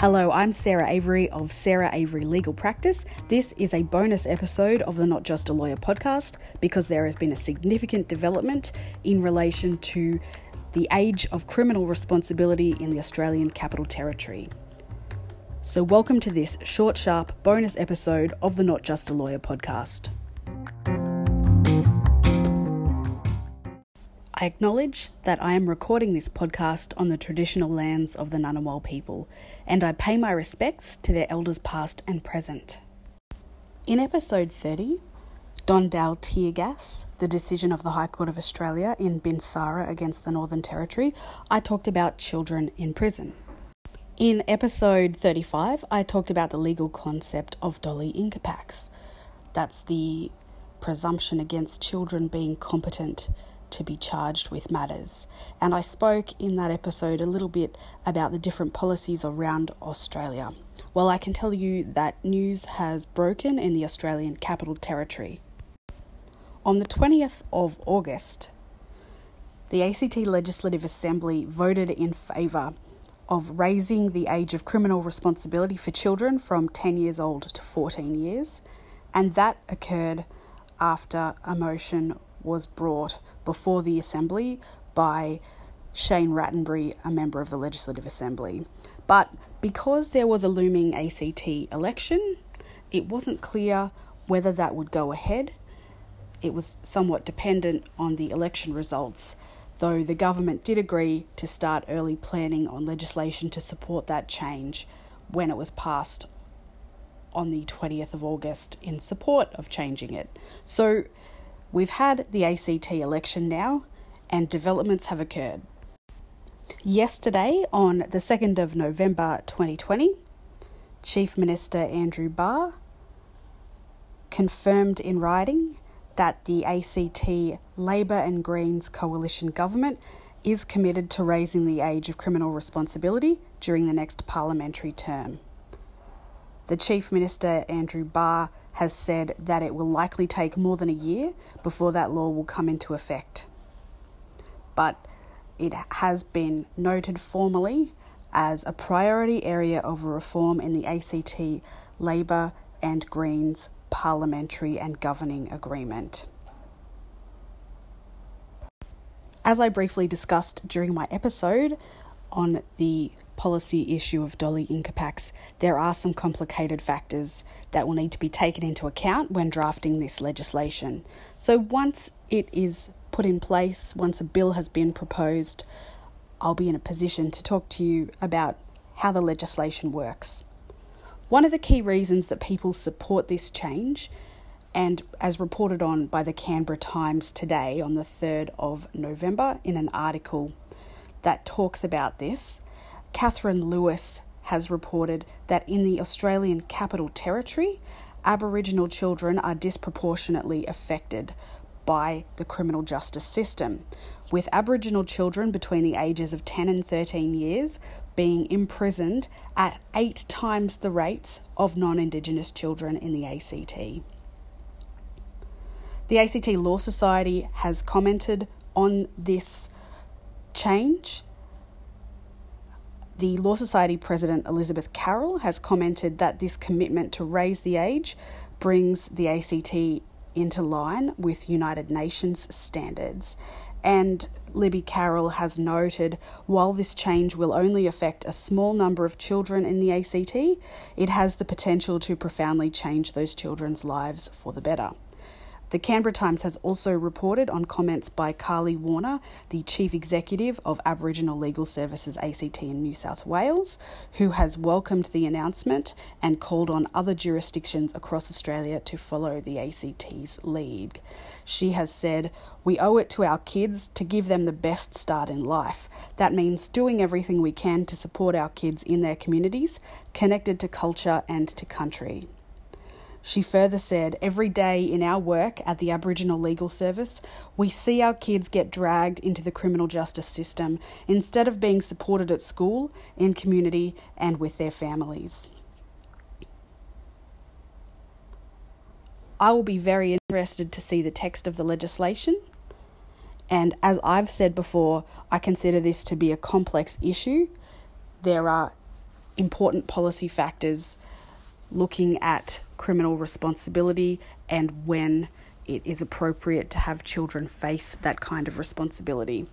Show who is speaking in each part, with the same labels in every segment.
Speaker 1: Hello, I'm Sarah Avery of Sarah Avery Legal Practice. This is a bonus episode of the Not Just a Lawyer podcast because there has been a significant development in relation to the age of criminal responsibility in the Australian Capital Territory. So, welcome to this short, sharp bonus episode of the Not Just a Lawyer podcast. I acknowledge that I am recording this podcast on the traditional lands of the Ngunnawal people, and I pay my respects to their elders past and present. In episode 30, Don Dale tear gas, the decision of the High Court of Australia in BinSaris against the Northern Territory, I talked about children in prison. In episode 35, I talked about the legal concept of Doli Incapax. That's the presumption against children being competent to be charged with matters. And I spoke in that episode a little bit about the different policies around Australia. Well, I can tell you that news has broken in the Australian Capital Territory. On the 20th of August, the ACT Legislative Assembly voted in favour of raising the age of criminal responsibility for children from 10 years old to 14 years, and that occurred after a motion was brought before the Assembly by Shane Rattenbury, a member of the Legislative Assembly. But because there was a looming ACT election, it wasn't clear whether that would go ahead. It was somewhat dependent on the election results, though the government did agree to start early planning on legislation to support that change when it was passed on the 20th of August in support of changing it. So We've had the ACT election now, and developments have occurred. Yesterday, on the 2nd of November 2020, Chief Minister Andrew Barr confirmed in writing that the ACT Labor and Greens coalition government is committed to raising the age of criminal responsibility during the next parliamentary term. The Chief Minister, Andrew Barr, has said that it will likely take more than a year before that law will come into effect. But it has been noted formally as a priority area of reform in the ACT Labor and Greens parliamentary and governing agreement. As I briefly discussed during my episode on the policy issue of Doli Incapax, there are some complicated factors that will need to be taken into account when drafting this legislation. So, once it is put in place, once a bill has been proposed, I'll be in a position to talk to you about how the legislation works. One of the key reasons that people support this change, and as reported on by the Canberra Times today on the 3rd of November in an article that talks about this, Catherine Lewis has reported that in the Australian Capital Territory, Aboriginal children are disproportionately affected by the criminal justice system, with Aboriginal children between the ages of 10 and 13 years being imprisoned at eight times the rates of non Indigenous children in the ACT. The ACT Law Society has commented on this change the Law Society President Elizabeth Carroll has commented that this commitment to raise the age brings the ACT into line with United Nations standards. And Libby Carroll has noted while this change will only affect a small number of children in the ACT, it has the potential to profoundly change those children's lives for the better. The Canberra Times has also reported on comments by Karly Warner, the Chief Executive of Aboriginal Legal Services ACT in New South Wales, who has welcomed the announcement and called on other jurisdictions across Australia to follow the ACT's lead. She has said, We owe it to our kids to give them the best start in life. That means doing everything we can to support our kids in their communities, connected to culture and to country. She further said, Every day in our work at the Aboriginal Legal Service, we see our kids get dragged into the criminal justice system instead of being supported at school, in community, and with their families. I will be very interested to see the text of the legislation. And as I've said before, I consider this to be a complex issue. There are important policy factors looking at criminal responsibility and when it is appropriate to have children face that kind of responsibility.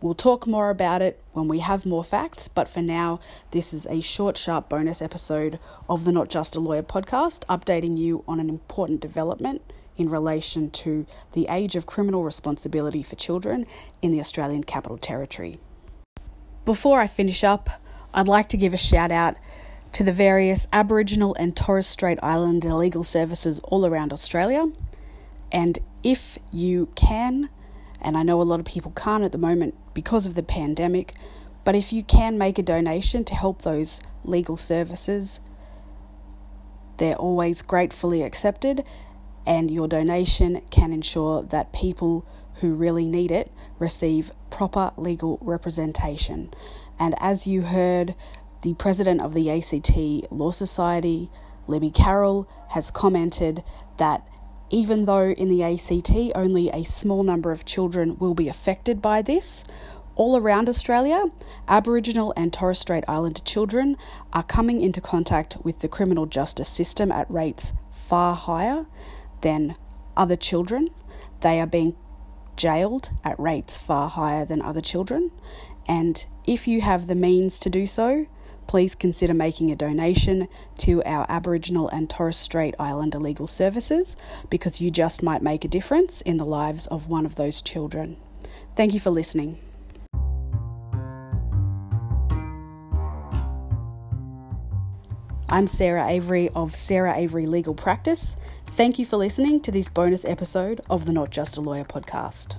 Speaker 1: We'll talk more about it when we have more facts, but for now, this is a short, sharp bonus episode of the Not Just a Lawyer podcast, updating you on an important development in relation to the age of criminal responsibility for children in the Australian Capital Territory. Before I finish up, I'd like to give a shout out to the various Aboriginal and Torres Strait Islander legal services all around Australia. And if you can, and I know a lot of people can't at the moment because of the pandemic, but if you can make a donation to help those legal services, they're always gratefully accepted, and your donation can ensure that people who really need it receive proper legal representation. And as you heard, the president of the ACT Law Society, Libby Carroll, has commented that even though in the ACT only a small number of children will be affected by this, all around Australia, Aboriginal and Torres Strait Islander children are coming into contact with the criminal justice system at rates far higher than other children. They are being jailed at rates far higher than other children. And if you have the means to do so, please consider making a donation to our Aboriginal and Torres Strait Islander legal services because you just might make a difference in the lives of one of those children. Thank you for listening. I'm Sarah Avery of Sarah Avery Legal Practice. Thank you for listening to this bonus episode of the Not Just a Lawyer podcast.